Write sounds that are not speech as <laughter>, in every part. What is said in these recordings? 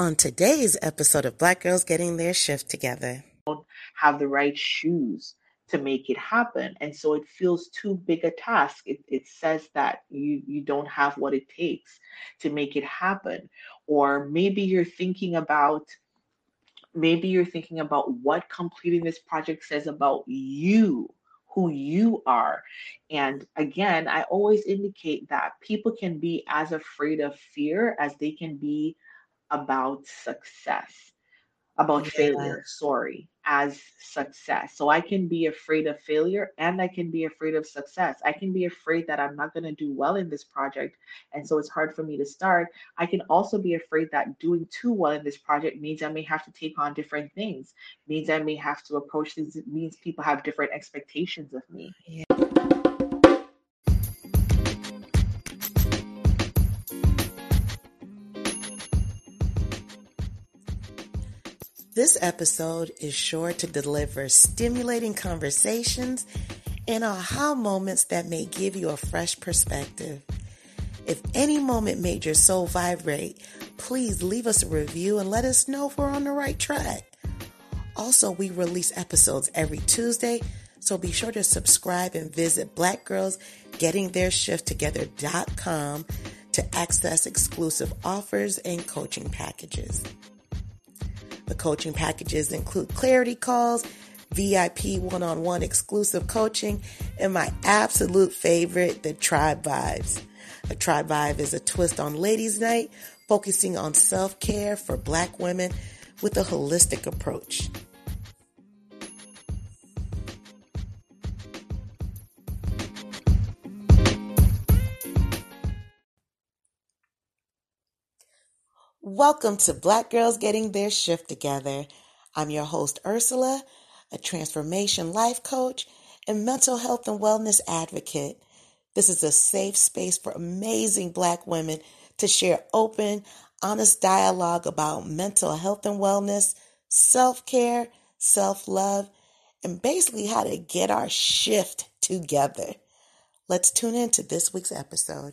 On today's episode of Black Girls Getting Their Shift Together, have the right shoes to make it happen. And so it feels too big a task. It, it says that you you don't have what it takes to make it happen. Or maybe you're thinking about maybe you're thinking about what completing this project says about you who you are. And again i always indicate that people can be as afraid of fear as they can be about success about yeah. failure, sorry, as success. So I can be afraid of failure and I can be afraid of success. I can be afraid that I'm not going to do well in this project. And so it's hard for me to start. I can also be afraid that doing too well in this project means I may have to take on different things, means I may have to approach things, means people have different expectations of me. Yeah. This episode is sure to deliver stimulating conversations and aha moments that may give you a fresh perspective. If any moment made your soul vibrate, please leave us a review and let us know if we're on the right track. Also, we release episodes every Tuesday, so be sure to subscribe and visit blackgirlsgettingtheirshifttogether.com to access exclusive offers and coaching packages. The coaching packages include clarity calls, VIP one on one exclusive coaching, and my absolute favorite, the Tribe Vibes. A Tribe Vibe is a twist on Ladies' Night, focusing on self care for Black women with a holistic approach. Welcome to Black Girls Getting Their Shift Together. I'm your host, Ursula, a transformation life coach and mental health and wellness advocate. This is a safe space for amazing Black women to share open, honest dialogue about mental health and wellness, self care, self love, and basically how to get our shift together. Let's tune in to this week's episode.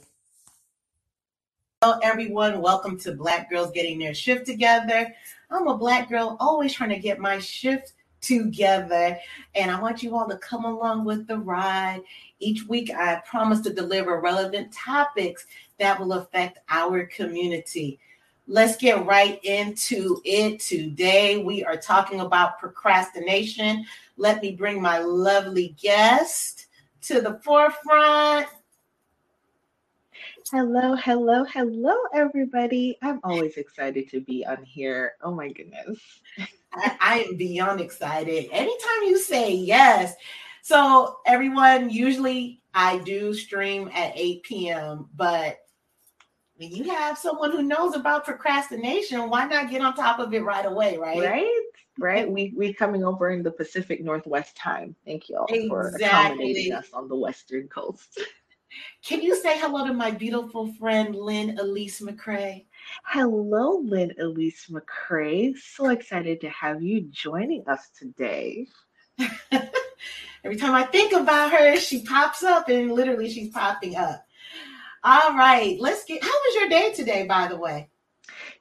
Hello, everyone. Welcome to Black Girls Getting Their Shift Together. I'm a Black girl, always trying to get my shift together. And I want you all to come along with the ride. Each week, I promise to deliver relevant topics that will affect our community. Let's get right into it today. We are talking about procrastination. Let me bring my lovely guest to the forefront. Hello, hello, hello, everybody. I'm always excited to be on here. Oh my goodness. I, I, am beyond excited. Anytime you say yes. So, everyone, usually I do stream at 8 p.m., but when you have someone who knows about procrastination, why not get on top of it right away, right? Right. Right. We we coming over in the Pacific Northwest time. Thank you all exactly. for accommodating us on the Western coast. <laughs> Can you say hello to my beautiful friend Lynn Elise McCray? Hello, Lynn Elise McCray. So excited to have you joining us today. <laughs> Every time I think about her, she pops up and literally she's popping up. All right, let's get how was your day today, by the way?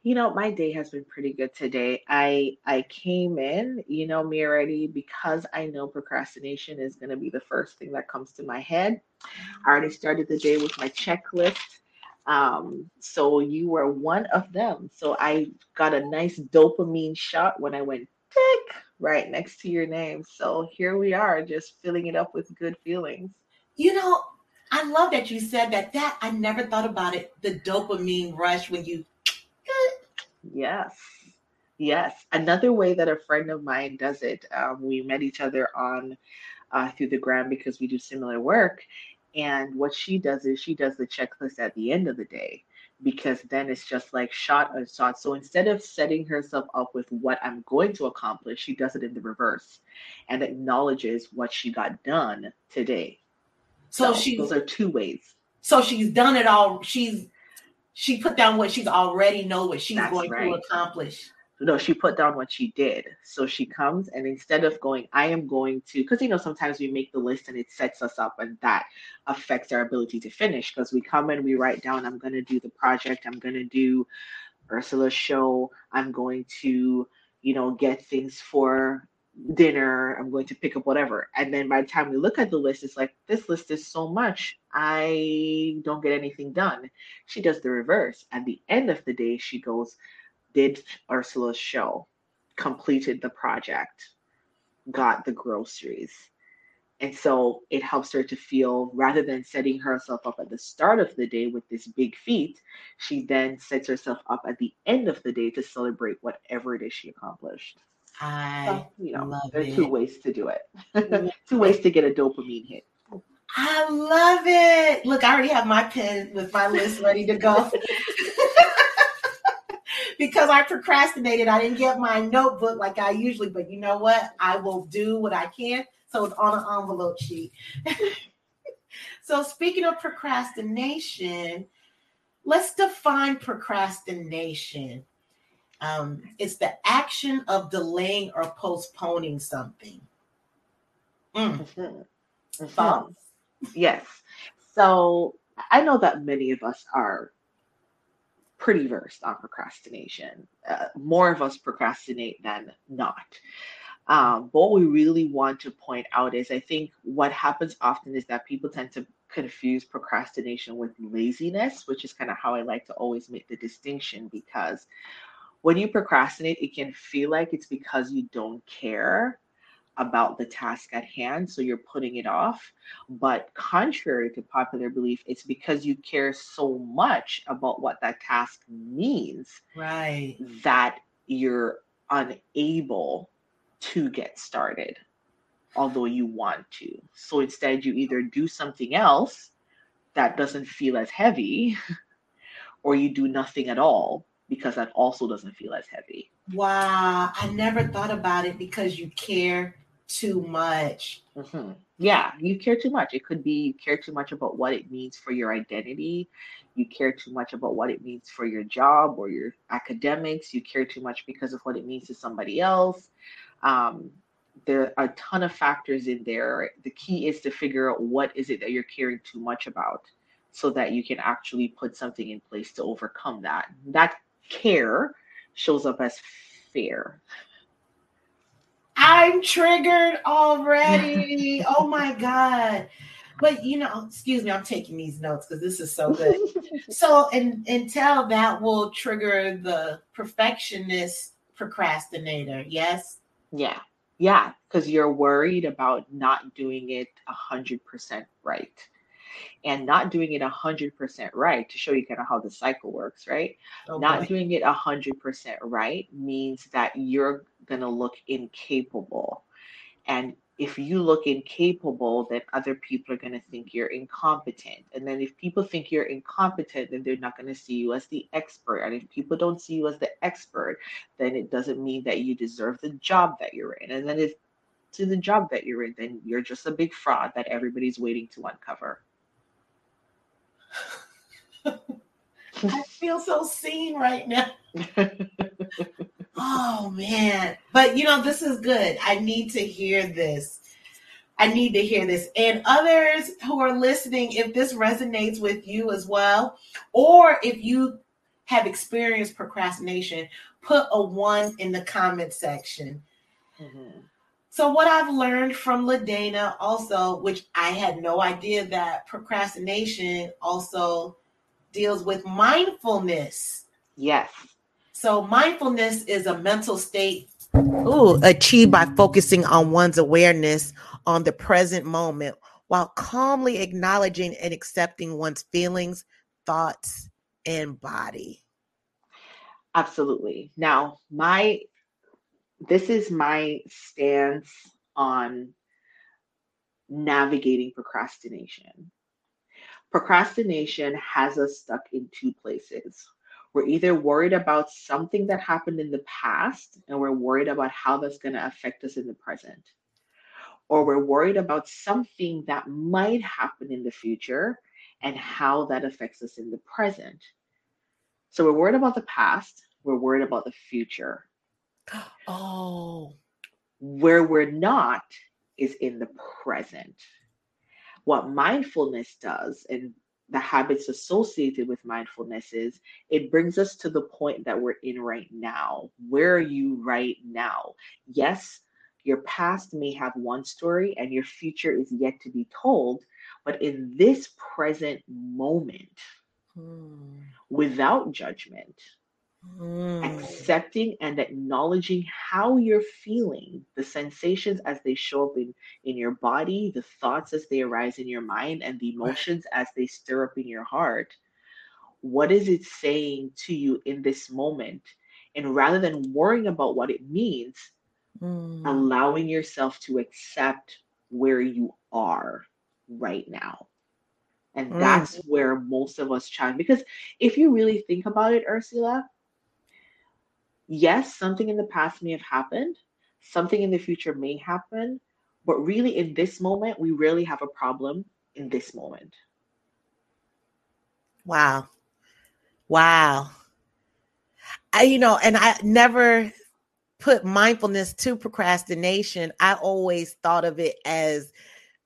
you know my day has been pretty good today i i came in you know me already because i know procrastination is going to be the first thing that comes to my head i already started the day with my checklist um, so you were one of them. So i got a nice dopamine shot when i went tick right next to your name. So here we are just filling it up with good feelings. You know i love that you said that. That i never thought about it. The dopamine rush when you Yes. Yes. Another way that a friend of mine does it, um, we met each other on uh, through the gram because we do similar work. And what she does is she does the checklist at the end of the day because then it's just like shot and shot. So instead of setting herself up with what I'm going to accomplish, she does it in the reverse and acknowledges what she got done today. So, so she those are two ways. So she's done it all. She's she put down what she's already know what she's That's going right. to accomplish. No, she put down what she did. So she comes and instead of going, I am going to, because you know, sometimes we make the list and it sets us up and that affects our ability to finish because we come and we write down, I'm going to do the project, I'm going to do Ursula's show. I'm going to, you know, get things for dinner. I'm going to pick up whatever. And then by the time we look at the list, it's like, this list is so much. I don't get anything done. She does the reverse. At the end of the day, she goes, did Ursula's show, completed the project, got the groceries. And so it helps her to feel rather than setting herself up at the start of the day with this big feat, she then sets herself up at the end of the day to celebrate whatever it is she accomplished. I So, you know, love there are two it. ways to do it. <laughs> two ways to get a dopamine hit. I love it. Look, I already have my pen with my list ready to go. <laughs> because I procrastinated, I didn't get my notebook like I usually, but you know what? I will do what I can. So it's on an envelope sheet. <laughs> so speaking of procrastination, let's define procrastination. Um, it's the action of delaying or postponing something. Mm, Mhm. Mhm. thoughts? Yes. So I know that many of us are pretty versed on procrastination. Uh, more of us procrastinate than not. Um, but what we really want to point out is I think what happens often is that people tend to confuse procrastination with laziness, which is kind of how I like to always make the distinction because when you procrastinate, it can feel like it's because you don't care about the task at hand, so you're putting it off. But contrary to popular belief, it's because you care so much about what that task means Right. that you're unable to get started, although you want to. So instead, you either do something else that doesn't feel as heavy, <laughs> or you do nothing at all because that also doesn't feel as heavy. Wow, I never thought about it because you care too much. Mhm. Yeah, you care too much. It could be you care too much about what it means for your identity. You care too much about what it means for your job or your academics. You care too much because of what it means to somebody else. Um, there are a ton of factors in there. The key is to figure out what is it that you're caring too much about so that you can actually put something in place to overcome that. That care shows up as fear. I'm triggered already. oh my God. But you know, excuse me, I'm taking these notes because this is so good. <laughs> so and until that will trigger the perfectionist procrastinator. Yes. Yeah. Yeah. Because you're worried about not doing it a hundred percent right. And not doing it a hundred percent right to show you kind of how the cycle works, right? Oh, Not boy. doing it a hundred percent right means that you're gonna look incapable. And if you look incapable, then other people are gonna think you're incompetent. And then if people think you're incompetent, then they're not gonna see you as the expert. And if people don't see you as the expert, then it doesn't mean that you deserve the job that you're in. And then if to the job that you're in, then you're just a big fraud that everybody's waiting to uncover. <laughs> I feel so seen right now. <laughs> Oh man. But you know, this is good. I need to hear this. I need to hear this. And others who are listening, if this resonates with you as well, or if you have experienced procrastination, put a one in the comment section. Mhm. So, what I've learned from LaDana also, which I had no idea that procrastination also deals with mindfulness. Yes. So mindfulness is a mental state ooh, achieved by focusing on one's awareness on the present moment while calmly acknowledging and accepting one's feelings, thoughts, and body. Absolutely. Now, my this is my stance on navigating procrastination. Procrastination has us stuck in two places. We're either worried about something that happened in the past and we're worried about how that's going to affect us in the present. Or we're worried about something that might happen in the future and how that affects us in the present. So we're worried about the past, we're worried about the future. <gasps> Oh, Where we're not is in the present. What mindfulness does, and the habits associated with mindfulness is it brings us to the point that we're in right now. Where are you right now? Yes, your past may have one story and your future is yet to be told, but in this present moment, mm. without judgment, mm. accepting and acknowledging how you're feeling, the sensations as they show up in, in your body, the thoughts as they arise in your mind, and the emotions as they stir up in your heart. What is it saying to you in this moment? And rather than worrying about what it means, mm. allowing yourself to accept where you are right now. And mm. that's where most of us chime. Because if you really think about it, Ursula, yes, something in the past may have happened, something in the future may happen, but really in this moment, we really have a problem in this moment. Wow. Wow. I, you know, and I never put mindfulness to procrastination. I always thought of it as,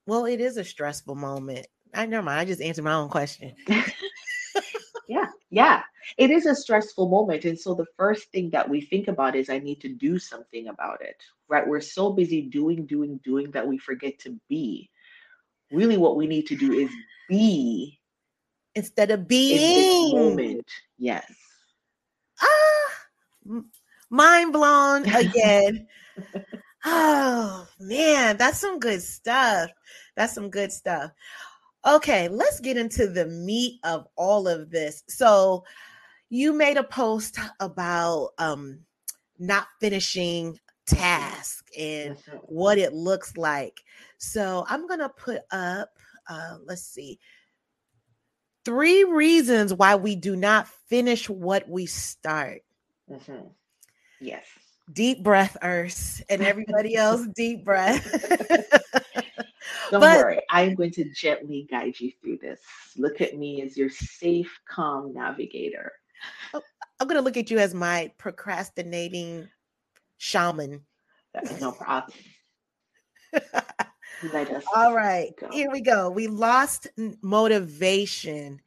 well, it is a stressful moment. I never mind. I just answered my own question. <laughs> yeah, yeah. It is a stressful moment. And so the first thing that we think about is I need to do something about it, right? We're so busy doing, doing, doing that we forget to be. Really, what we need to do is be instead of being. In this moment. Yes. Ah, mind blown again. <laughs> oh man, that's some good stuff. That's some good stuff. Okay, let's get into the meat of all of this. So, you made a post about um not finishing task and what it looks like. So, I'm going to put up uh let's see. Three reasons why we do not finish what we start. Mm-hmm. Yes. Deep breath, Earth, and everybody <laughs> else, deep breath. <laughs> <laughs> Don't but, worry, I'm going to gently guide you through this. Look at me as your safe, calm navigator. Oh, I'm going to look at you as my procrastinating shaman. no problem. <laughs> All right, go. here we go. We lost motivation.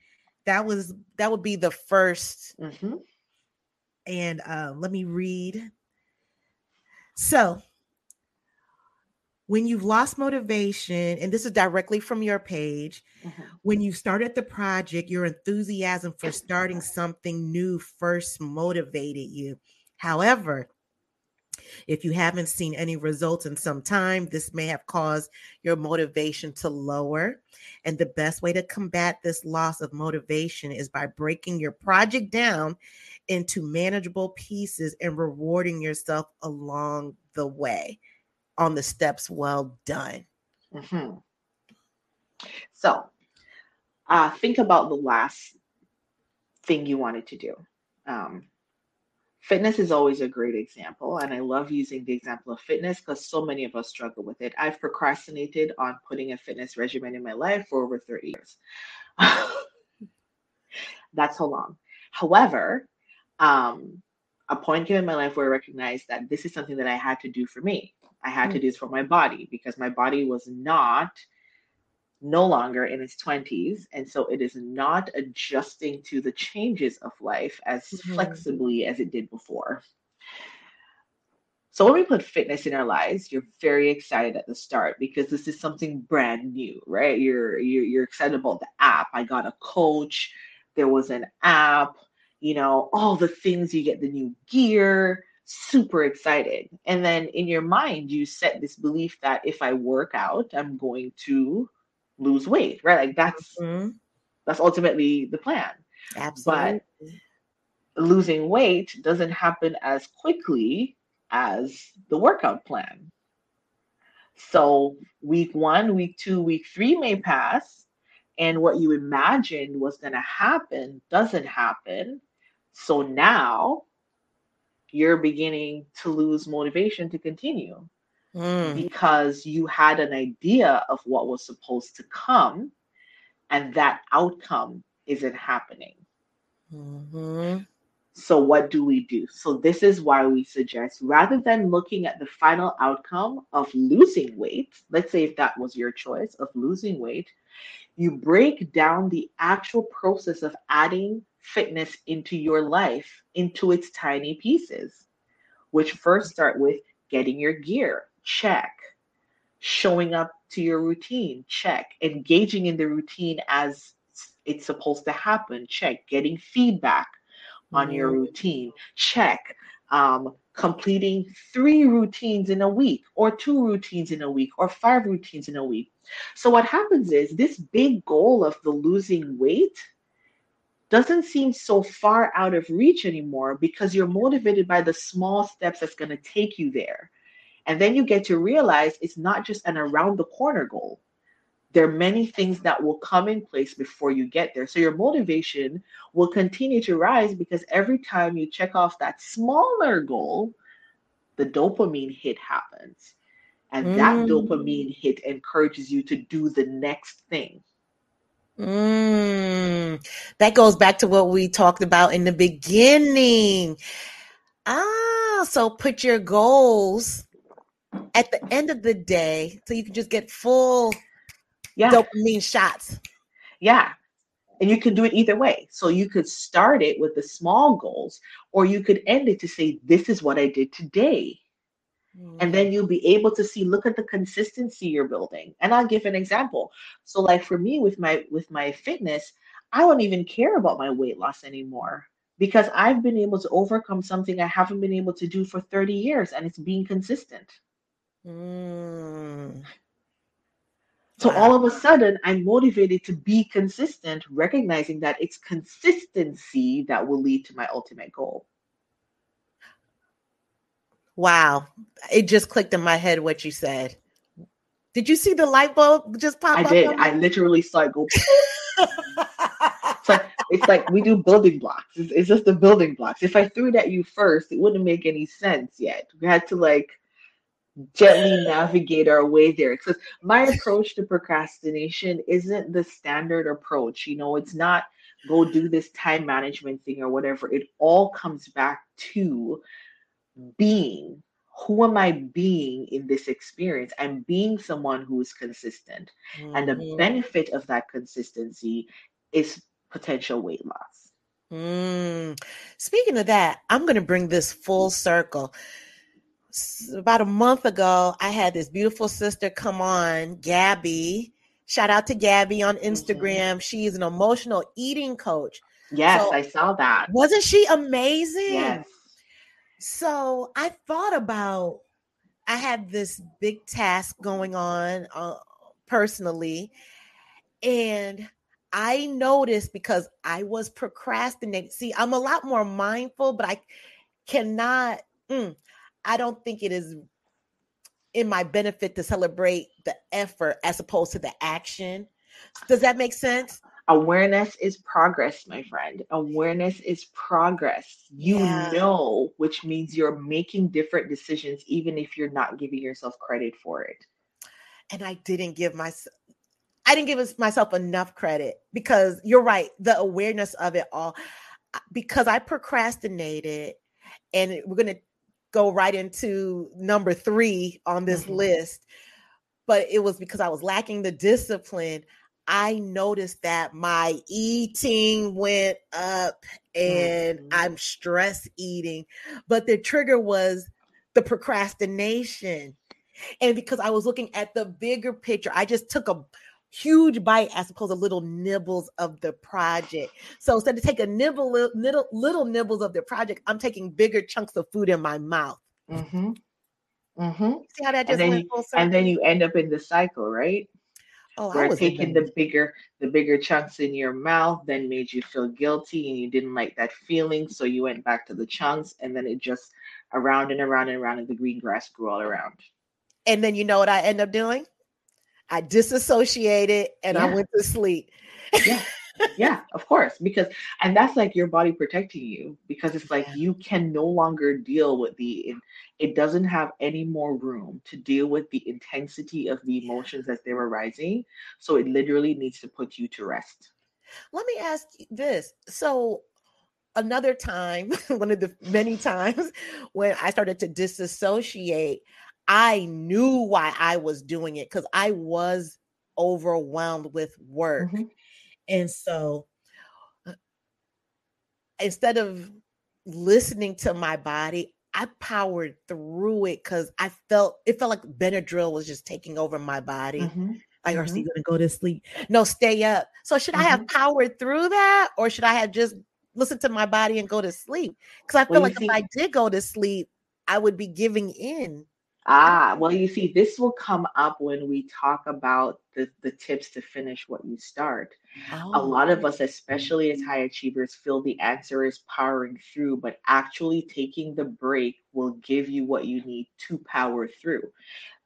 That was that would be the 1st mm-hmm. And uh, let me read. So, when you've lost motivation, and this is directly from your page, mm-hmm. when you started the project, your enthusiasm for starting something new first motivated you. However, if you haven't seen any results in some time, this may have caused your motivation to lower. And the best way to combat this loss of motivation is by breaking your project down into manageable pieces and rewarding yourself along the way on the steps well done. Mm-hmm. So, uh, think about the last thing you wanted to do. Um, fitness is always a great example, and I love using the example of fitness because so many of us struggle with it. I've procrastinated on putting a fitness regimen in my life for over 30 years. <laughs> That's so long. However, um, a point came in my life where I recognized that this is something that I had to do for me. I had mm-hmm. to mm. do this for my body because my body was not no longer in its 20s and so it is not adjusting to the changes of life as mm-hmm. flexibly as it did before so when we put fitness in our lives you're very excited at the start because this is something brand new right you're you're, you're excited about the app i got a coach there was an app you know, all the things you get the new gear, super excited. And then in your mind, you set this belief that if I work out, I'm going to lose weight, right? Like that's mm-hmm. that's ultimately the plan. Absolutely. But losing weight doesn't happen as quickly as the workout plan. So week one, week two, week three may pass, and what you imagined was going to happen doesn't happen. So now you're beginning to lose motivation to continue mm. because you had an idea of what was supposed to come and that outcome isn't happening. Mm-hmm. So, what do we do? So, this is why we suggest rather than looking at the final outcome of losing weight, let's say if that was your choice of losing weight, you break down the actual process of adding fitness into your life into its tiny pieces, which first start with getting your gear, check, showing up to your routine, check, engaging in the routine as it's supposed to happen, check, getting feedback on your Mm. routine, check, um, completing three routines in a week, or two routines in a week, or five routines in a week. So, what happens is this big goal of the losing weight doesn't seem so far out of reach anymore because you're motivated by the small steps that's going to take you there. And then you get to realize it's not just an around the corner goal. There are many things that will come in place before you get there. So your motivation will continue to rise because every time you check off that smaller goal, the dopamine hit happens. And that Mm. dopamine hit encourages you to do the next thing. Mm, that goes back to what we talked about in the beginning. Ah, so put your goals at the end of the day so you can just get full Yeah. dopamine shots. Yeah. And you can do it either way. So you could start it with the small goals, or you could end it to say, This is what I did today. And then you'll be able to see, look at the consistency you're building. And I'll give an example. So, like for me with my with my fitness, I don't even care about my weight loss anymore because I've been able to overcome something I haven't been able to do for 30 years, and it's being consistent. Mm, So Wow. all of a sudden, I'm motivated to be consistent, recognizing that it's consistency that will lead to my ultimate goal. wow. It just clicked in my head what you said. Did you see the light bulb just pop I up? did. I literally saw it go. <laughs> It's like it's like we do building blocks. It's, it's just the building blocks. If I threw it at you first, it wouldn't make any sense yet. We had to like gently navigate our way there. Because my <laughs> approach to procrastination isn't the standard approach. You know, it's not go do this time management thing or whatever. It all comes back to being. Who am I being in this experience? I'm being someone who is consistent. And the Mhm. benefit of that consistency is potential weight loss. Mm. Speaking of that, I'm going to bring this full circle. About a month ago, I had this beautiful sister come on, Gabby. Shout out to Gabby on Instagram. She is an emotional eating coach. Yes, So- I saw that. Wasn't she amazing? Yes. So I thought about, I had this big task going on uh, personally, and I noticed because I was procrastinating. See, I'm a lot more mindful, but I cannot, mm, I don't think it is in my benefit to celebrate the effort as opposed to the action. Does that make sense? Awareness is progress, my friend. Awareness is progress. You Yeah. know, which means you're making different decisions, even if you're not giving yourself credit for it. and I didn't give myself I didn't give myself enough credit because you're right, the awareness of it all because I procrastinated and we're going to go right into number 3 on this Mhm. list but it was because I was lacking the discipline I noticed that my eating went up and Mhm. I'm stress eating but the trigger was the procrastination and because I was looking at the bigger picture, I just took a huge bite as opposed to little nibbles of the project. So instead of taking a nibble little little nibbles of the project, I'm taking bigger chunks of food in my mouth. Mm-hmm. Mm-hmm. See how that And just then went you- full circle? And then you end up in the cycle, right? oh, I Where was taking the bigger the bigger chunks in your mouth then made you feel guilty and you didn't like that feeling, so you went back to the chunks and then it just around and around and around and the green grass grew all around. and then you know what I end up doing? I disassociated and I went to sleep. Yeah. yeah, of course. Because and that's like your body protecting you because it's like Yeah. you can no longer deal with the it, doesn't have any more room to deal with the intensity of the emotions as they're arising. So it literally needs to put you to rest. Let me ask this. So another time, <laughs> one of the many times when I started to disassociate, I knew why I was doing it because I was overwhelmed with work. Mhm. And so uh, instead of listening to my body, I powered through it because I felt it felt like Benadryl was just taking over my body. Mhm. Like, are Mhm. you gonna go to sleep? No, stay up. So should I have powered through that, or should I have just listened to my body and go to sleep? Because I feel Well, like see- if I did go to sleep, I would be giving in. Ah, well, you see, this will come up when we talk about the, the tips to finish what you start. A Oh, lot of us, especially as high achievers, feel the answer is powering through, but actually taking the break will give you what you need to power through.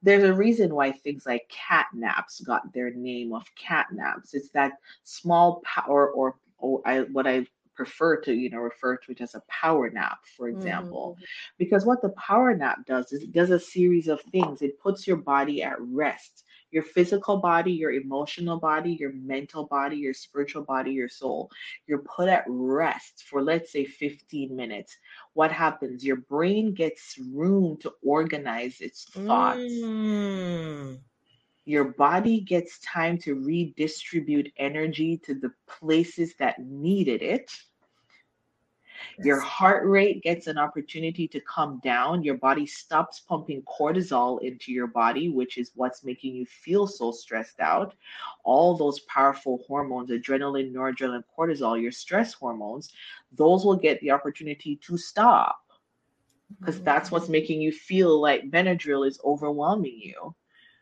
There's a reason why things like cat naps got their name of cat naps. It's that small power, or or I, what I prefer to you know refer to it as a power nap, for example. Because what the power nap does is it does a series of things. It puts your body at rest your physical body, your emotional body, your mental body, your spiritual body, your soul. You're put at rest for, let's say, 15 minutes. What happens? Your brain gets room to organize its thoughts. Mm. Your body gets time to redistribute energy to the places that needed it. Your heart rate gets an opportunity to come down. Your body stops pumping cortisol into your body, which is what's making you feel so stressed out. All those powerful hormones, adrenaline, noradrenaline, cortisol, your stress hormones, those will get the opportunity to stop because that's mm. what's making you feel like Benadryl is overwhelming you.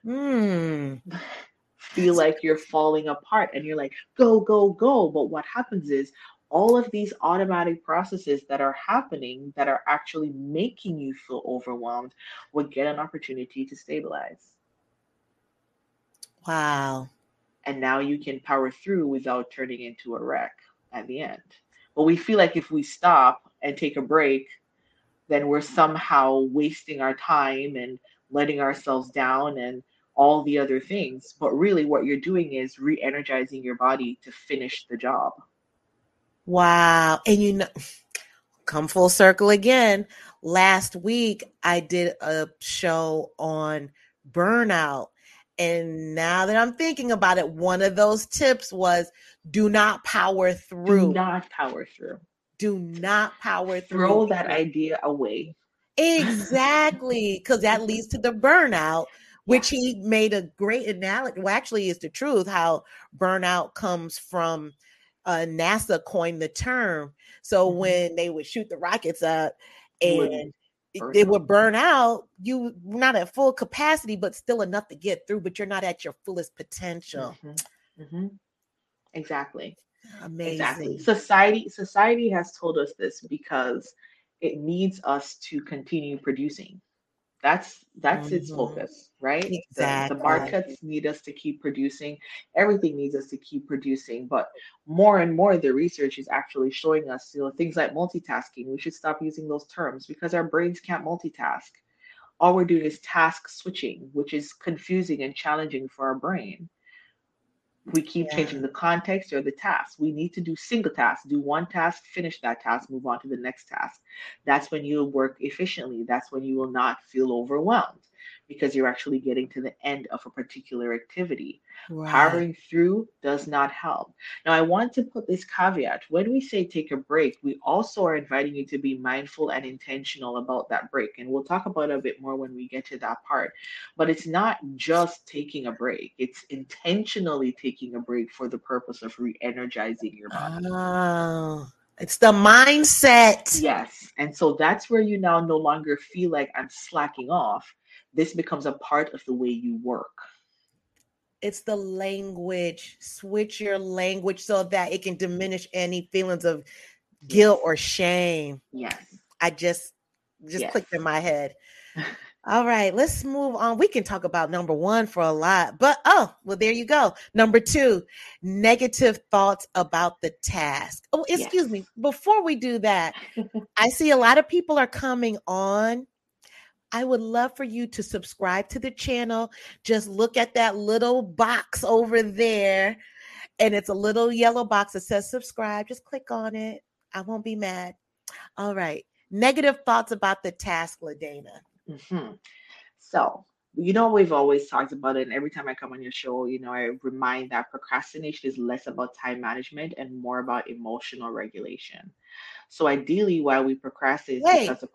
<laughs> Mm. Feel like you're falling apart and you're like, go, go, go. But what happens is all of these automatic processes that are happening that are actually making you feel overwhelmed will get an opportunity to stabilize. Wow. And now you can power through without turning into a wreck at the end. But we feel like if we stop and take a break, then we're somehow wasting our time and letting ourselves down and all the other things. But really, what you're doing is re energizing your body to finish the job. Wow. And you know, come full circle again. Last week, I did a show on burnout. And now that I'm thinking about it, one of those tips was do not power through. Do not power through. Do not power through. Throw that idea away. Exactly. Because that leads to the burnout, which he made a great analogy. Well, actually, it's the truth how burnout comes from uh, NASA coined the term. So Mhm. when they would shoot the rockets up and they would burn out, you not at full capacity, but still enough to get through, but you're not at your fullest potential. Mhm. Mhm. Exactly. Amazing. Exactly. Society society has told us this because it needs us to continue producing. That's that's its Mhm. focus, right? The- The, markets need us to keep producing. Everything needs us to keep producing. But more and more, the research is actually showing us, you know, things like multitasking. We should stop using those terms because our brains can't multitask. All we're doing is task switching, which is confusing and challenging for our brain we keep Yeah. changing the context or the task. We need to do single tasks. Do one task, finish that task, move on to the next task. That's when you'll work efficiently. That's when you will not feel overwhelmed because you're actually getting to the end of a particular activity. Right. Powering through does not help. Now, I want to put this caveat when we say take a break, we also are inviting you to be mindful and intentional about that break. And we'll talk about it a bit more when we get to that part. But it's not just taking a break, it's intentionally taking a break for the purpose of re energizing your body. Oh, it's the mindset. Yes. And so that's where you now no longer feel like I'm slacking off. This becomes a part of the way you work. It's the language. Switch your language so that it can diminish any feelings of guilt or shame. Yes. I just just Yes. clicked in my head. <laughs> All right, let's move on. We can talk about number one for a lot, but oh, well, there you go. Number two, negative thoughts about the task. Oh, excuse Yes. me. Before we do that, <laughs> I see a lot of people are coming on. I would love for you to subscribe to the channel. Just look at that little box over there, and it's a little yellow box that says subscribe. Just click on it. I won't be mad. All right. Negative thoughts about the task, LaDana. Mhm. So, you know, we've always talked about it, and every time I come on your show, you know, I remind that procrastination is less about time management and more about emotional regulation. So ideally, why we procrastinate is Wait. because of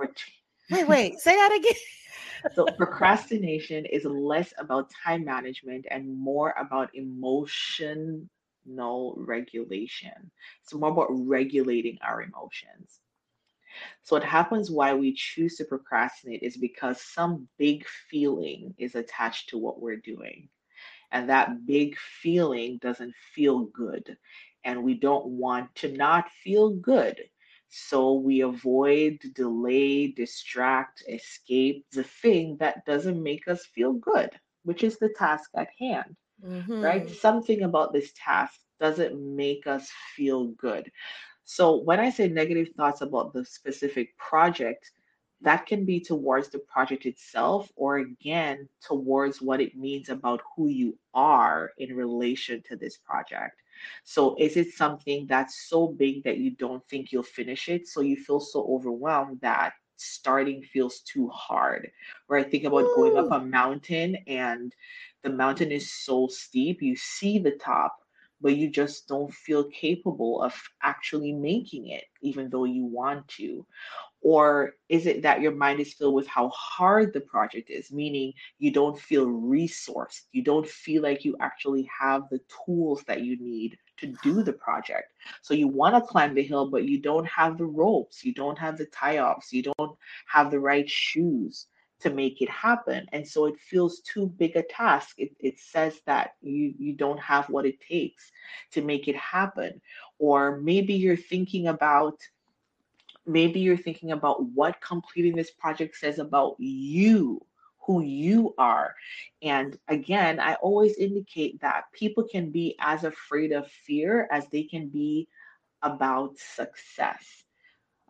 Wait, wait. Say that again. <laughs> so procrastination is less about time management and more about emotional regulation. It's more about regulating our emotions. So what happens why we choose to procrastinate is because some big feeling is attached to what we're doing. And that big feeling doesn't feel good. And we don't want to not feel good. So we avoid, delay, distract, escape the thing that doesn't make us feel good, which is the task at hand, right? Mhm. Something about this task doesn't make us feel good. So when I say negative thoughts about the specific project, that can be towards the project itself or again towards what it means about who you are in relation to this project. So is it something that's so big that you don't think you'll finish it? So you feel so overwhelmed that starting feels too hard. Where I Think about going up a mountain and the mountain is so steep, you see the top, but you just don't feel capable of actually making it, even though you want to. Or is it that your mind is filled with how hard the project is, meaning you don't feel resourced? You don't feel like you actually have the tools that you need to do the project. So you want to climb the hill, but you don't have the ropes, you don't have the tie offs, you don't have the right shoes to make it happen. And so it feels too big a task. It, it says that you, you don't have what it takes to make it happen. Or maybe you're thinking about maybe you're thinking about what completing this project says about you who you are. And again i always indicate that people can be as afraid of fear as they can be about success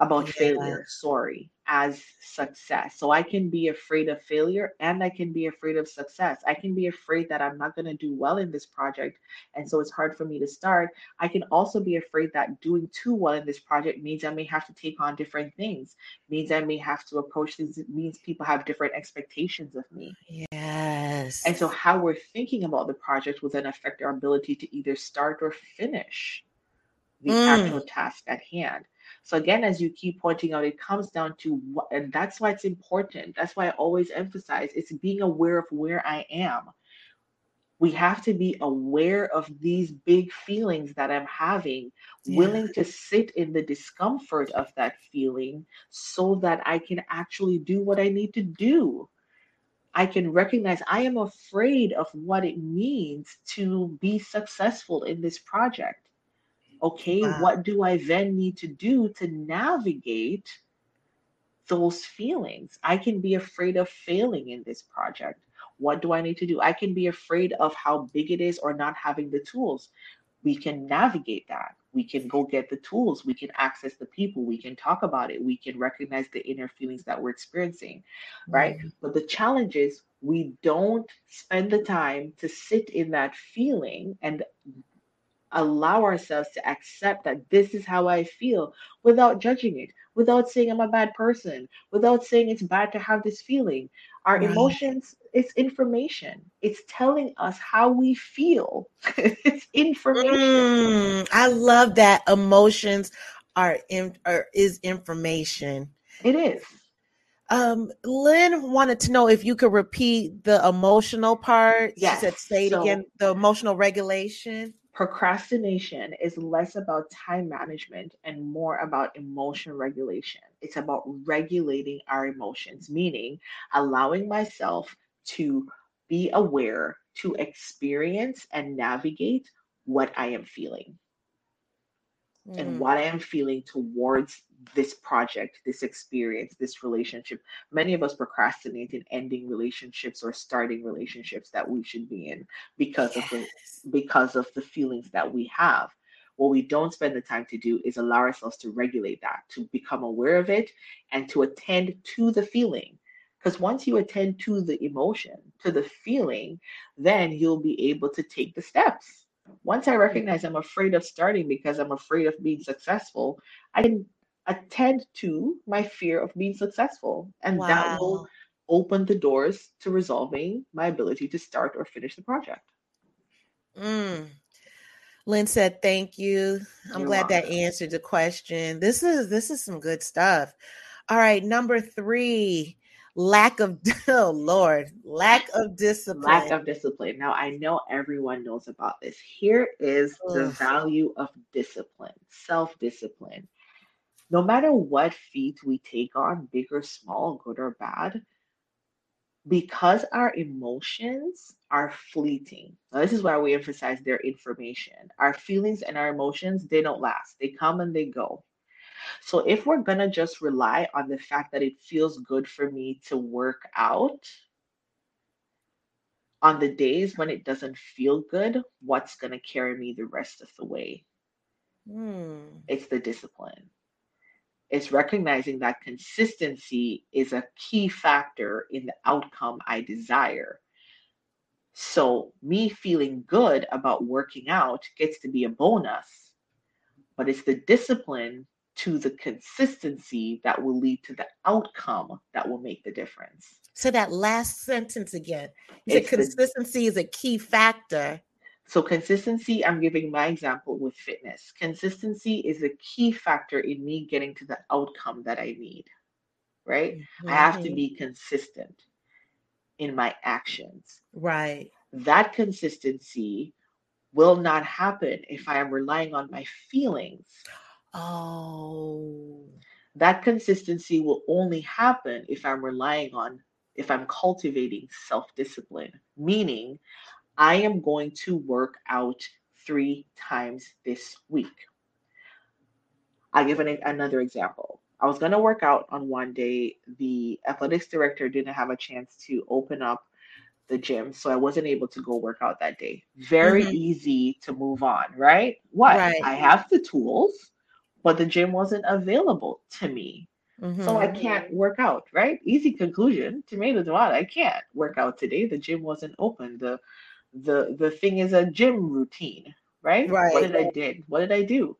about Yeah. failure, sorry, as success. So I can be afraid of failure and I can be afraid of success. I can be afraid that I'm not going to do well in this project. And so it's hard for me to start. I can also be afraid that doing too well in this project means I may have to take on different things, means I may have to approach things, means people have different expectations of me. Yes. And so how we're thinking about the project will then affect our ability to either start or finish the Mm. actual task at hand. So again, as you keep pointing out, it comes down to what, and that's why it's important. That's why I always emphasize it's being aware of where I am. We have to be aware of these big feelings that I'm having, Yeah. willing to sit in the discomfort of that feeling so that I can actually do what I need to do. I can recognize I am afraid of what it means to be successful in this project. Okay, Wow. what do I then need to do to navigate those feelings? I can be afraid of failing in this project. What do I need to do? I can be afraid of how big it is or not having the tools. We can navigate that. We can go get the tools. We can access the people. We can talk about it. We can recognize the inner feelings that we're experiencing, right? Mhm. But the challenge is we don't spend the time to sit in that feeling and allow ourselves to accept that this is how I feel without judging it, without saying I'm a bad person, without saying it's bad to have this feeling. Our Right. emotions, it's information. It's telling us how we feel. <laughs> it's information. Mm, I love that emotions are in or is information. It is. Um, Lynn wanted to know if you could repeat the emotional part. She said, Yes. say it So again, the emotional regulation. Procrastination is less about time management and more about emotion regulation. It's about regulating our emotions, meaning allowing myself to be aware, to experience and navigate what I am feeling and Mm, what I am feeling towards this project, this experience, this relationship. Many of us procrastinate in ending relationships or starting relationships that we should be in because of the because of the feelings that we have. What we don't spend the time to do is allow ourselves to regulate that, to become aware of it, and to attend to the feeling. Because once you attend to the emotion, to the feeling, then you'll be able to take the steps. Once I recognize I'm afraid of starting because I'm afraid of being successful, I can attend to my fear of being successful. And that will open the doors to resolving my ability to start or finish the project. Mm. Lynn said, "Thank you. I'm You're glad that answered the question. This is this is some good stuff. All right, number three, lack of <laughs> oh Lord, lack of discipline. Lack of discipline. Now, I know everyone knows about this. Here is the value of discipline, self discipline. No matter what feat we take on, big or small, good or bad, because our emotions are fleeting. Now, this is why we emphasize their information. Our feelings and our emotions, they don't last, they come and they go. So, if we're going to just rely on the fact that it feels good for me to work out, on the days when it doesn't feel good, what's going to carry me the rest of the way? Hmm. It's the discipline. It's recognizing that consistency is a key factor in the outcome I desire. So, me feeling good about working out gets to be a bonus, but it's the discipline to the consistency that will lead to the outcome that will make the difference. So that last sentence again. You said It's the consistency is a key factor. So consistency, I'm giving my example with fitness. Consistency is a key factor in me getting to the outcome that I need, right? I have to Mhm. be consistent in my actions. right. That consistency will not happen if I am relying on my feelings. Oh. That consistency will only happen if I'm relying on, if I'm cultivating self discipline, meaning I am going to work out three times this week. I'll give an, another example. I was going to work out on one day. The athletics director didn't have a chance to open up the gym, so I wasn't able to go work out that day. Very Mhm. easy to move on, right? What? Right. I have the tools, but the gym wasn't available to me. So I Mhm. can't work out, right? Easy conclusion. Tomato, tomato. I can't work out today. The gym wasn't open. The the the thing is a gym routine, right? right. What did I did? What did I do?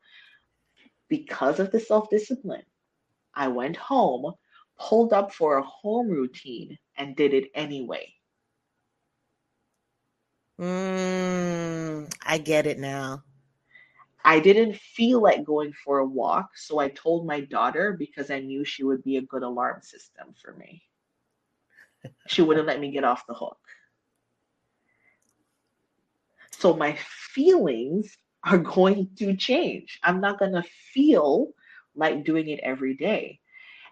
Because of the self-discipline, I went home, pulled up for a home routine, and did it anyway. Mm, I get it now. I didn't feel like going for a walk, so I told my daughter because I knew she would be a good alarm system for me. She wouldn't let me get off the hook. So my feelings are <laughs> going to change. I'm not going to feel like doing it every day.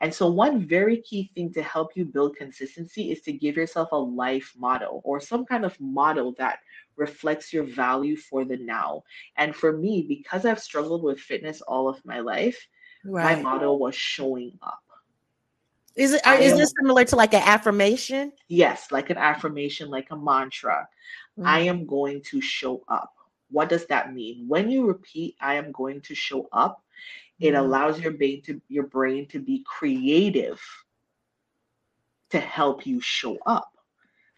And so, one very key thing to help you build consistency is to give yourself a life motto or some kind of motto that reflects your value for the now. And for me, because I've struggled with fitness all of my life, my Right. motto was showing up. Is it I is this similar to like an affirmation? Yes, like an affirmation, like a mantra. I Mm. am going to show up. What does that mean? When you repeat, I am going to show up, it Mhm. allows your brain to your brain to be creative to help you show up.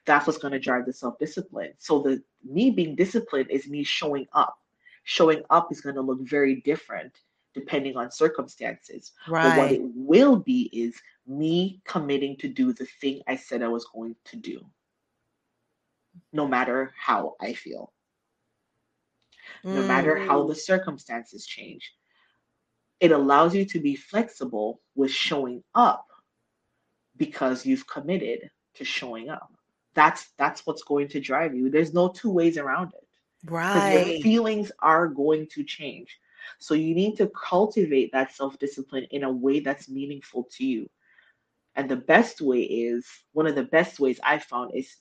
That's what's going to drive the self-discipline. So the me being disciplined is me showing up. Showing up is going to look very different depending on circumstances. But what it will be is me committing to do the thing I said I was going to do, no matter how I feel, no matter how Mm. the circumstances change. It allows you to be flexible with showing up because you've committed to showing up. That's that's what's going to drive you. There's no two ways around it because your Right. feelings are going to change. So you need to cultivate that self-discipline in a way that's meaningful to you. And the best way is one of the best ways I found is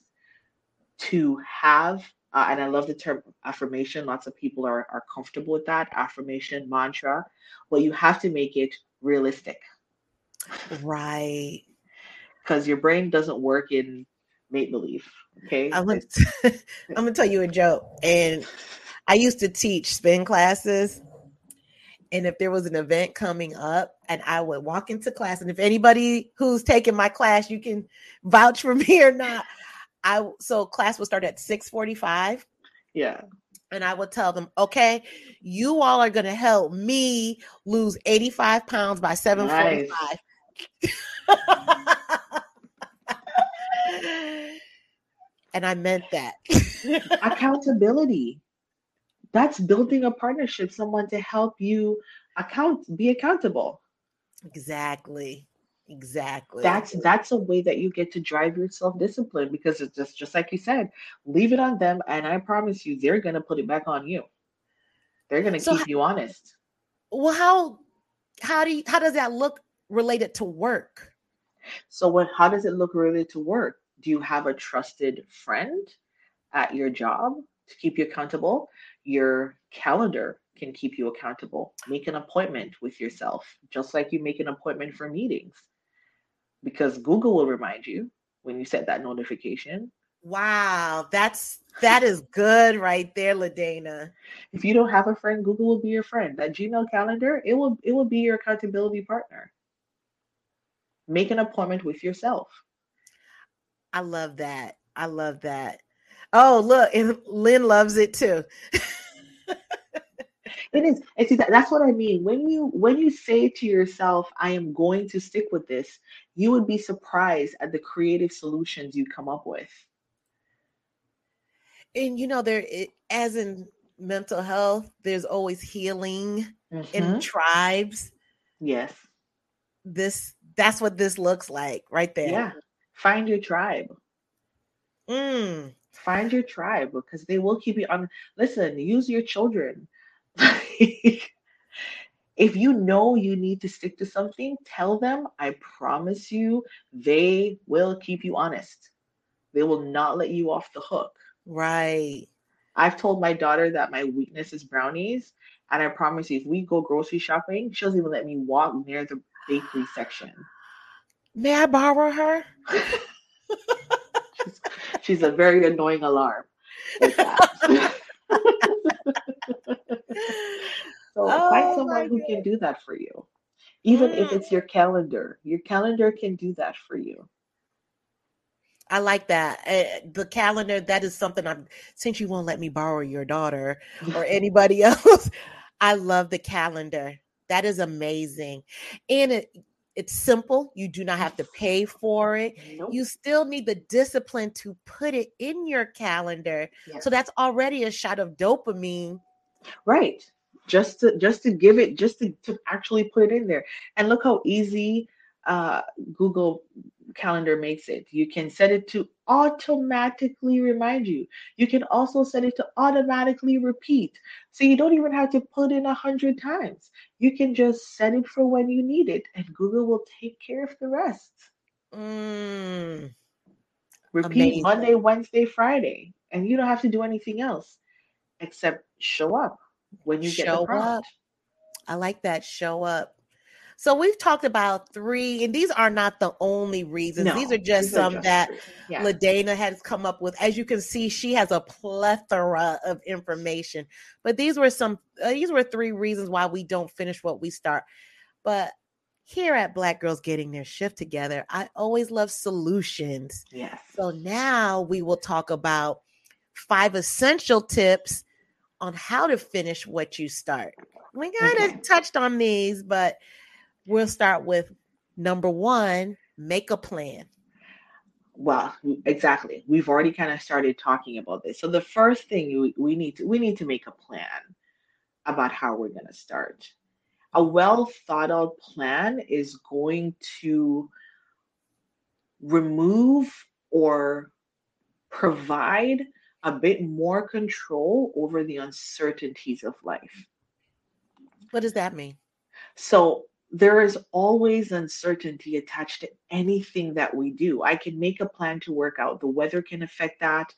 to have, uh, and I love the term affirmation. Lots of people are, are comfortable with that affirmation mantra, but you have to make it realistic Right. because your brain doesn't work in make believe. Okay. I'm gonna, <laughs> I'm gonna tell you a joke. And I used to teach spin classes. And if there was an event coming up, and I would walk into class, and if anybody who's taking my class, you can vouch for me or not. I so class would start at 6:45, yeah. and I would tell them, okay, you all are gonna help me lose 85 pounds by 7:45. <laughs> And I meant that. <laughs> Accountability. That's building a partnership, someone to help you account be accountable. Exactly. Exactly. That's that's a way that you get to drive your self-discipline because it's just just like you said, leave it on them and I promise you they're gonna put it back on you. They're gonna so keep you honest. Well, how how do you, how does that look related to work? So what how does it look related to work? Do you have a trusted friend at your job to keep you accountable? Your calendar can keep you accountable. Make an appointment with yourself, just like you make an appointment for meetings because Google will remind you when you set that notification. Wow, that's that is good right there, Ladana. If you don't have a friend, Google will be your friend. That Gmail calendar, it will it will be your accountability partner. Make an appointment with yourself. I love that. I love that. Oh, look, and <laughs> Lynn loves it too. <laughs> It is. And see that that's what I mean. When you when you say to yourself, I am going to stick with this, you would be surprised at the creative solutions you come up with. And you know, there as in mental health, there's always healing mm-hmm. in tribes. Yes. This that's what this looks like right there. Yeah. Find your tribe. Mm. Find your tribe because they will keep you on. Listen, use your children <laughs> if you know you need to stick to something, tell them. I promise you, they will keep you honest. They will not let you off the hook. Right. I've told my daughter that my weakness is brownies. And I promise you, if we go grocery shopping, she doesn't even let me walk near the bakery section. May I borrow her? <laughs> she's, she's, a very annoying alarm. <laughs> <laughs> so oh find someone who can do that for you. Even mm. if it's your calendar, your calendar can do that for you. I like that. Uh, the calendar, that is something I'm, since you won't let me borrow your daughter or <laughs> anybody <laughs> else, I love the calendar. That is amazing. And it, it's simple. You do not have to pay for it. Nope. You still need the discipline to put it in your calendar. Yes. So that's already a shot of dopamine Right. Just to just to give it just to, to actually put it in there. And look how easy uh, Google Calendar makes it. You can set it to automatically remind you. You can also set it to automatically repeat. So you don't even have to put in a hundred times. You can just set it for when you need it, and Google will take care of the rest. Mm. Repeat Amazing. Monday, Wednesday, Friday, and you don't have to do anything else except show up when you show get the. Up. I like that. Show up. So we've talked about three, and these are not the only reasons. No, these are just these some are just that yeah. Ladana has come up with. As you can see, she has a plethora of information. But these were some. Uh, these were three reasons why we don't finish what we start. But here at Black Girls Getting Their Shift Together, I always love solutions. Yes. So now we will talk about five essential tips on how to finish what you start. We kind mm-hmm. of okay. touched on these, but we'll start with number one make a plan. Well, exactly. We've already kind of started talking about this. So the first thing we, we need to we need to make a plan about how we're going to start. A well thought out plan is going to remove or provide a bit more control over the uncertainties of life. What does that mean? So there is always uncertainty attached to anything that we do. I can make a plan to work out, the weather can affect that.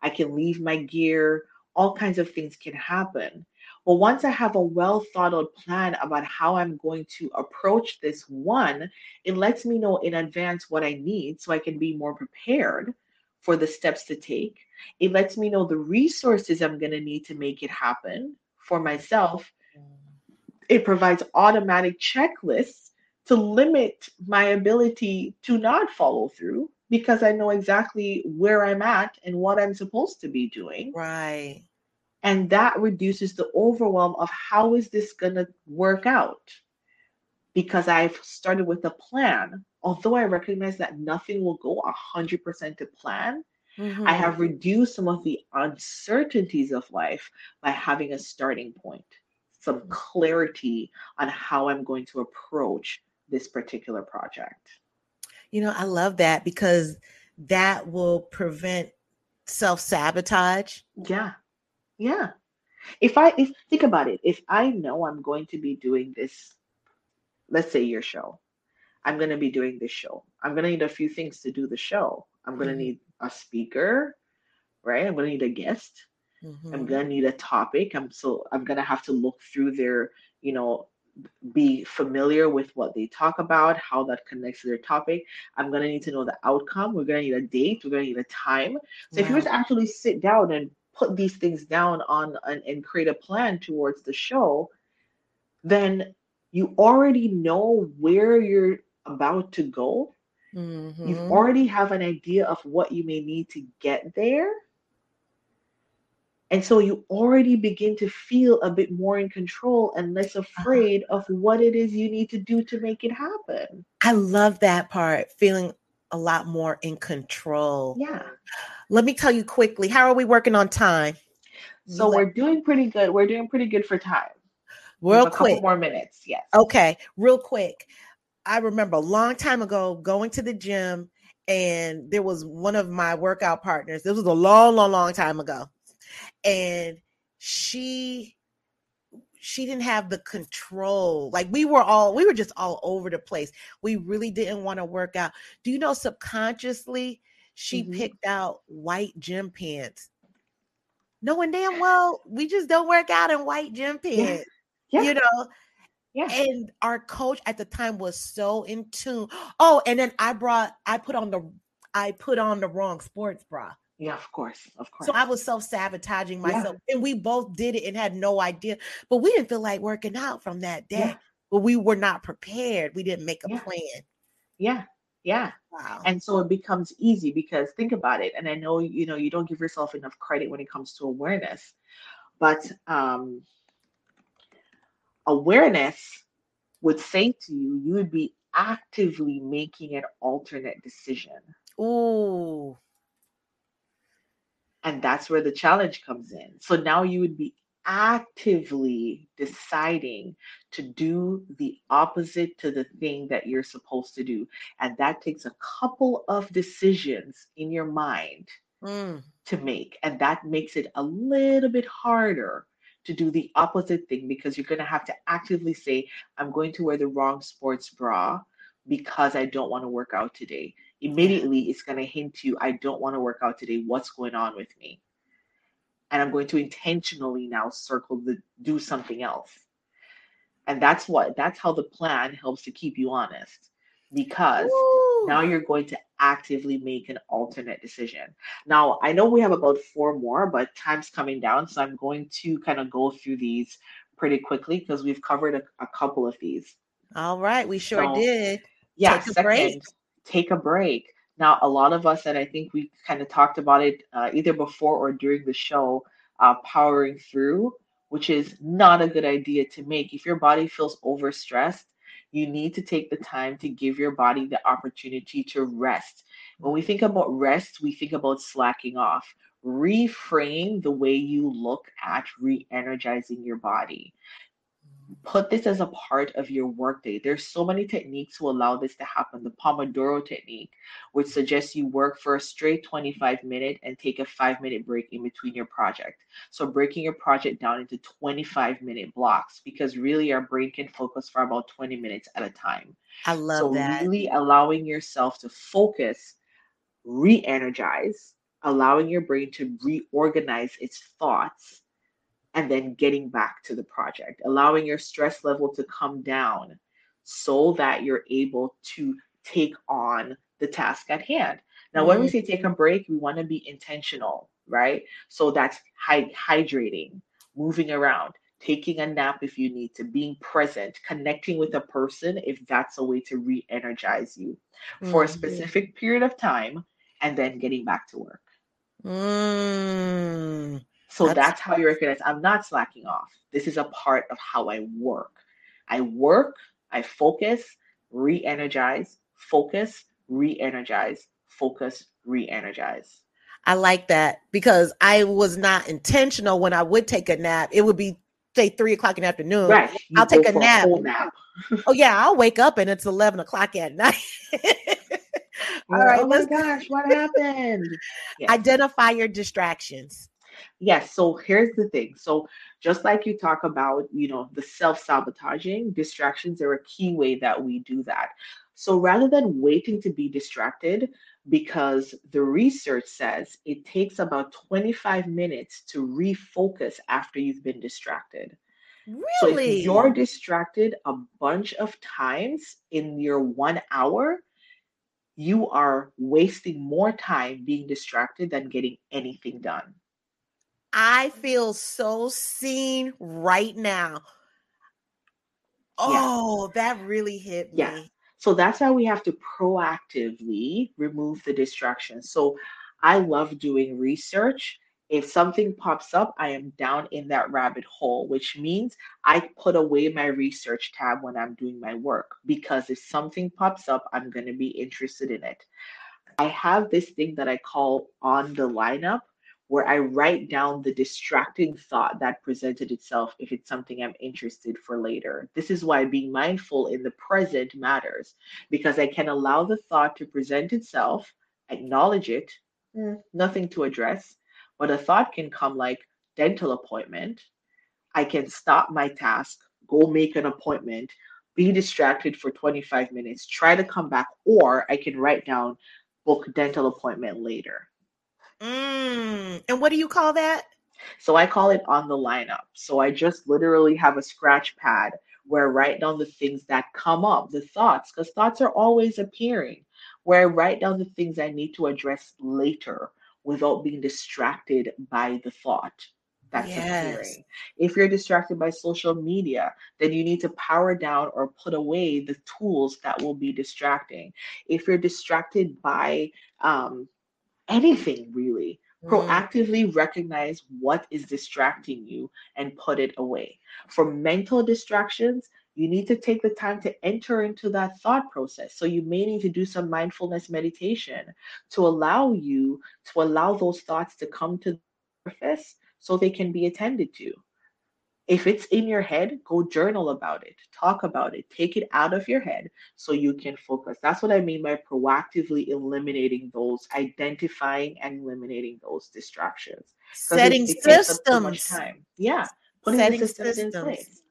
I can leave my gear, all kinds of things can happen. But once I have a well thought out plan about how I'm going to approach this one, it lets me know in advance what I need so I can be more prepared for the steps to take. It lets me know the resources I'm going to need to make it happen for myself. It provides automatic checklists to limit my ability to not follow through because I know exactly where I'm at and what I'm supposed to be doing. Right. And that reduces the overwhelm of how is this going to work out? Because I've started with a plan although I recognize that nothing will go 100% to plan, Mm-hmm. I have reduced some of the uncertainties of life by having a starting point, some mm-hmm. clarity on how I'm going to approach this particular project. You know, I love that because that will prevent self sabotage. Yeah. Yeah. If I if think about it, if I know I'm going to be doing this, let's say your show, I'm going to be doing this show. I'm going to need a few things to do the show. I'm going to mm-hmm. need a speaker, right? I'm going to need a guest. Mm-hmm. I'm going to need a topic. I'm so I'm going to have to look through their, you know, be familiar with what they talk about, how that connects to their topic. I'm going to need to know the outcome. We're going to need a date. We're going to need a time. So if you were to actually sit down and put these things down on and, and create a plan towards the show, then you already know where you're about to go. Mm-hmm. You already have an idea of what you may need to get there. And so you already begin to feel a bit more in control and less uh-huh. afraid of what it is you need to do to make it happen. I love that part, feeling a lot more in control. Yeah. Let me tell you quickly, how are we working on time? So we're doing pretty good. We're doing pretty good for time. Real a quick. more minutes. Yes. Okay. Real quick. I remember a long time ago going to the gym and there was one of my workout partners. This was a long, long, long time ago and she she didn't have the control. Like we were all, we were just all over the place. We really didn't want to work out. Do you know subconsciously she mm-hmm. picked out white gym pants? Knowing damn well we just don't work out in white gym <laughs> pants. Yeah. You know? Yeah. And our coach at the time was so in tune. Oh, and then I brought I put on the I put on the wrong sports bra. Yeah, of course, of course. So I was self sabotaging myself, yeah. and we both did it and had no idea. But we didn't feel like working out from that day. Yeah. But we were not prepared. We didn't make a yeah. plan. Yeah, yeah. Wow. And so it becomes easy because think about it. And I know you know you don't give yourself enough credit when it comes to awareness, but um, awareness would say to you, you would be actively making an alternate decision. Ooh and that's where the challenge comes in. So now you would be actively deciding to do the opposite to the thing that you're supposed to do. And that takes a couple of decisions in your mind mm. to make. And that makes it a little bit harder to do the opposite thing because you're going to have to actively say, I'm going to wear the wrong sports bra because I don't want to work out today immediately it's going to hint to you, I don't want to work out today. What's going on with me? And I'm going to intentionally now circle the do something else. And that's what that's how the plan helps to keep you honest because Ooh. now you're going to actively make an alternate decision. Now, I know we have about four more, but time's coming down. So I'm going to kind of go through these pretty quickly because we've covered a, a, couple of these. All right, we sure so, did. Yeah, second, break take a break. Now, a lot of us, and I think we kind of talked about it uh, either before or during the show, uh, powering through, which is not a good idea to make. If your body feels overstressed, you need to take the time to give your body the opportunity to rest. When we think about rest, we think about slacking off. Reframe the way you look at re energizing your body put this as a part of your workday. There's so many techniques to allow this to happen. The Pomodoro technique, which suggests you work for a straight 25 minute and take a five minute break in between your project. So breaking your project down into 25 minute blocks because really our brain can focus for about 20 minutes at a time. I love so that. really allowing yourself to focus, re-energize, allowing your brain to reorganize its thoughts and then getting back to the project, allowing your stress level to come down so that you're able to take on the task at hand. Now, mm-hmm. when we mm-hmm. say take a break, we want to be intentional, right? So that's hydrating, moving around, taking a nap if you need to, being present, connecting with a person if that's a way to re energize you mm-hmm. for a mm-hmm. specific period of time, and then getting back to work. Mm. So that's, that's how you recognize I'm not slacking off. This is a part of how I work. I work, I focus, re energize, focus, re energize, focus, re energize. I like that because I was not intentional when I would take a nap. It would be say three o'clock in the afternoon. Right. You I'll take a nap. whole nap. <laughs> Oh yeah, I'll wake up and it's eleven o'clock at night. <laughs> All right, oh my gosh, what happened? <laughs> Yes. identify your distractions. Yes. So here's the thing. So just like you talk about, you know, the self-sabotaging, distractions are a key way that we do that. So rather than waiting to be distracted, because the research says it takes about 25 minutes to refocus after you've been distracted. So Really? if you're distracted a bunch of times in your one hour, you are wasting more time being distracted than getting anything done. I feel so seen right now. Yeah. Oh, that really hit Yeah. me. So that's why we have to proactively remove the distractions. So I love doing research. If something pops up, I am down in that rabbit hole, which means I put away my research tab when I'm doing my work because if something pops up, I'm going to be interested in it. I have this thing that I call on the lineup where I write down the distracting thought that presented itself if it's something I'm interested for later. This is why being mindful in the present matters because I can allow the thought to present itself, acknowledge it, mm, nothing to address, but a thought can come like dental appointment. I can stop my task, go make an appointment, be distracted for 25 minutes, try to come back, or I can write down book dental appointment later. Mm. And what do you call that? So I call it on the lineup. So I just literally have a scratch pad where I write down the things that come up, the thoughts, because thoughts are always appearing, where I write down the things I need to address later without being distracted by the thought that's Yes. appearing. If you're distracted by social media, then you need to power down or put away the tools that will be distracting. If you're distracted by um, anything really, Mm. proactively recognize what is distracting you and put it away. For mental distractions, you need to take the time to enter into that thought process. So you may need to do some mindfulness meditation to allow you to allow those thoughts to come to the surface so they can be attended to. If it's in your head, go journal about it, talk about it, take it out of your head so you can focus. That's what I mean by proactively eliminating those, identifying and eliminating those distractions. Setting it too systems. time. Yeah, putting Setting the systems, in place.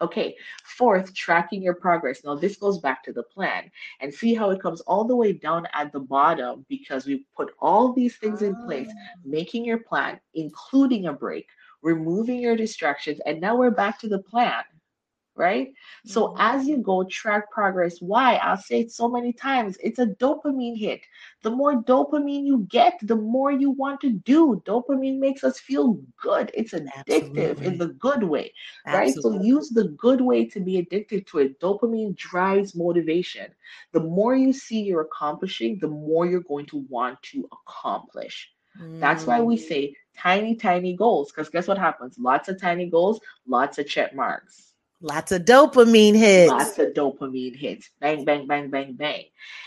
Okay, fourth, tracking your progress. Now, this goes back to the plan and see how it comes all the way down at the bottom because we put all these things in place, Ah. making your plan, including a break, removing your distractions, and now we're back to the plan, right? So Mhm. as you go, track progress. Why? I'll say it so many times. It's a dopamine hit. The more dopamine you get, the more you want to do. Dopamine makes us feel good. It's addictive Absolutely. in the good way, right? So use the good way to be addicted to it. Dopamine drives motivation. The more you see you're accomplishing, the more you're going to want to accomplish. That's why we Mm. say tiny, tiny goals. Because guess what happens? Lots of tiny goals, lots of check marks Lots of dopamine hits. lots of dopamine hits bang bang bang bang bang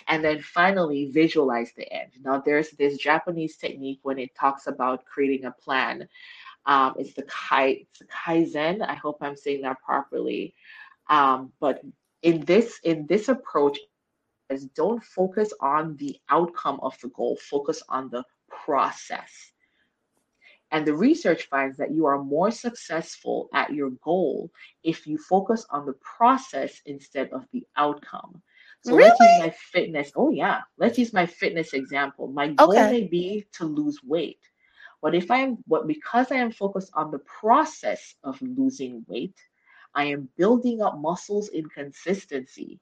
and then finally visualize the end now there's this japanese technique when it talks about creating a plan um, it's the kai it's the kaizen i hope i'm saying that properly um, but in this in this approach is don't focus on the outcome of the goal focus on the process and the research finds that you are more successful at your goal if you focus on the process instead of the outcome. So let's use my fitness. Oh, yeah. Let's use my fitness example. My goal Okay. may be to lose weight. But if I'm what because I am focused on the process of losing weight, I am building up muscles in consistency.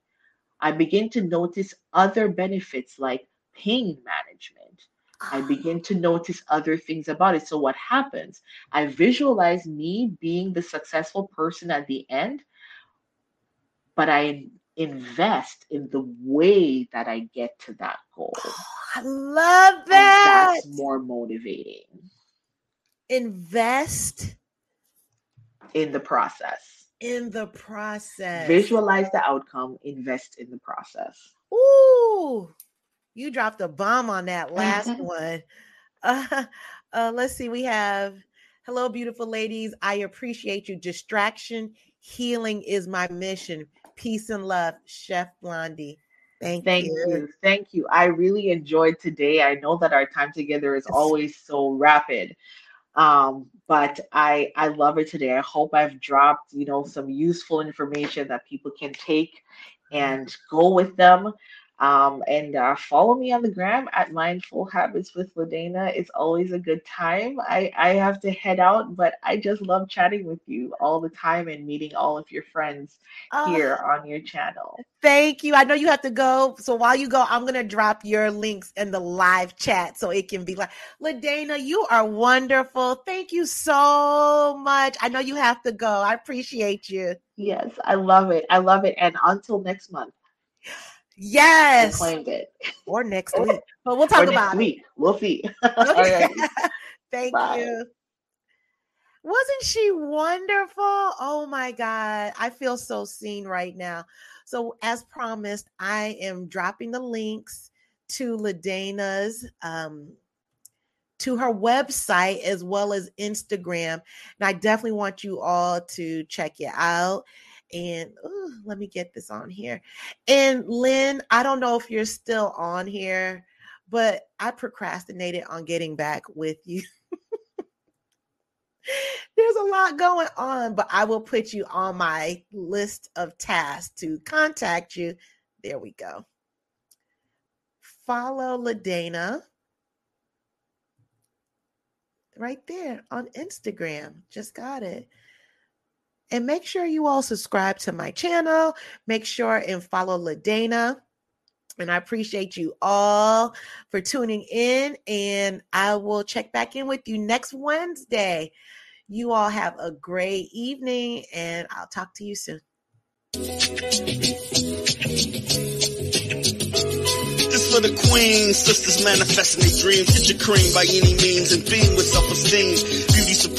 I begin to notice other benefits like pain management. I begin to notice other things about it. So, what happens? I visualize me being the successful person at the end, but I invest in the way that I get to that goal. Oh, I love And that. that's more motivating Invest in the process. in the process. Visualize the outcome, invest in the process. Ooh, you dropped a bomb on that last Mhm. one. Uh, <laughs> uh, let's see. We have hello, beautiful ladies. I appreciate you. Distraction healing is my mission. Peace and love, Chef Blondie. Thank, you. Thank you. you. Thank you. I really enjoyed today. I know that our time together is always so rapid. Um, but I I love it today. I hope I've dropped, you know, some useful information that people can take and go with them. Um, and uh, follow me on the gram at Mindful Habits with Ladena. It's always a good time. I, I have to head out, but I just love chatting with you all the time and meeting all of your friends Oh, here on your channel. thank you. I know you have to go. So while you go, I'm going to drop your links in the live chat so it can be like, Ladena, you are wonderful. Thank you so much. I know you have to go. I appreciate you. Yes, I love it. I love it. And until next month, Yes. claimed it. Or next week. But we'll Or talk next about it. week. We'll see. <laughs> Okay. <laughs> Thank Bye. you. Wasn't she wonderful? Oh my God. I feel so seen right now. So, as promised, I am dropping the links to Ladena's um to her website as well as Instagram. And I definitely want you all to check it out. And ooh, let me get this on here. And Lynn, I don't know if you're still on here, but I procrastinated on getting back with you. <laughs> There's a lot going on, but I will put you on my list of tasks to contact you. There we go. Follow Ladena right there on Instagram. Just got it. And make sure you all subscribe to my channel. Make sure and follow LaDana. And I appreciate you all for tuning in. And I will check back in with you next Wednesday. You all have a great evening, and I'll talk to you soon. This for the queens, sisters manifesting their dreams. Get your cream by any means and beam with self-esteem.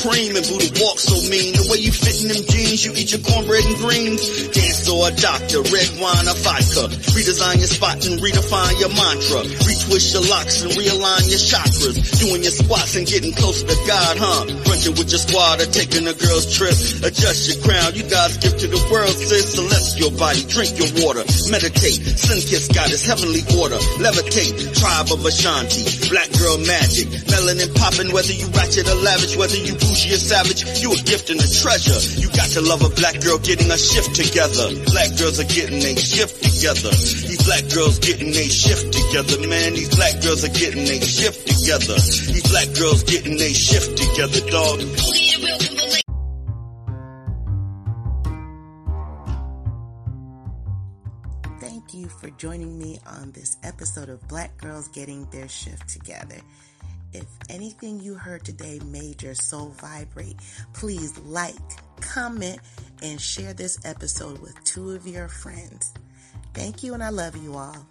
Supreme and Buddha walk so mean. The way you fit in them jeans, you eat your cornbread and greens. Dance or a doctor, red wine or vodka. Redesign your spot and redefine your mantra. Retwist your locks and realign your chakras. Doing your squats and getting closer to God, huh? Brunching with your squad or taking a girl's trip. Adjust your crown, you God's gift to the world, sis. Celestial body, drink your water. Meditate, sun kiss goddess, heavenly order. Levitate, tribe of Ashanti. Black girl magic, melanin popping, whether you ratchet or lavish, whether you bougie or savage, you a gift and a treasure. You got to love a black girl getting a shift together. Black girls are getting a shift together. These black girls getting a shift together, man. These black girls are getting a shift together. These black girls getting a shift together, dog. Thank you for joining me on this episode of Black Girls Getting Their Shift Together. If anything you heard today made your soul vibrate, please like, comment, and share this episode with two of your friends. Thank you, and I love you all.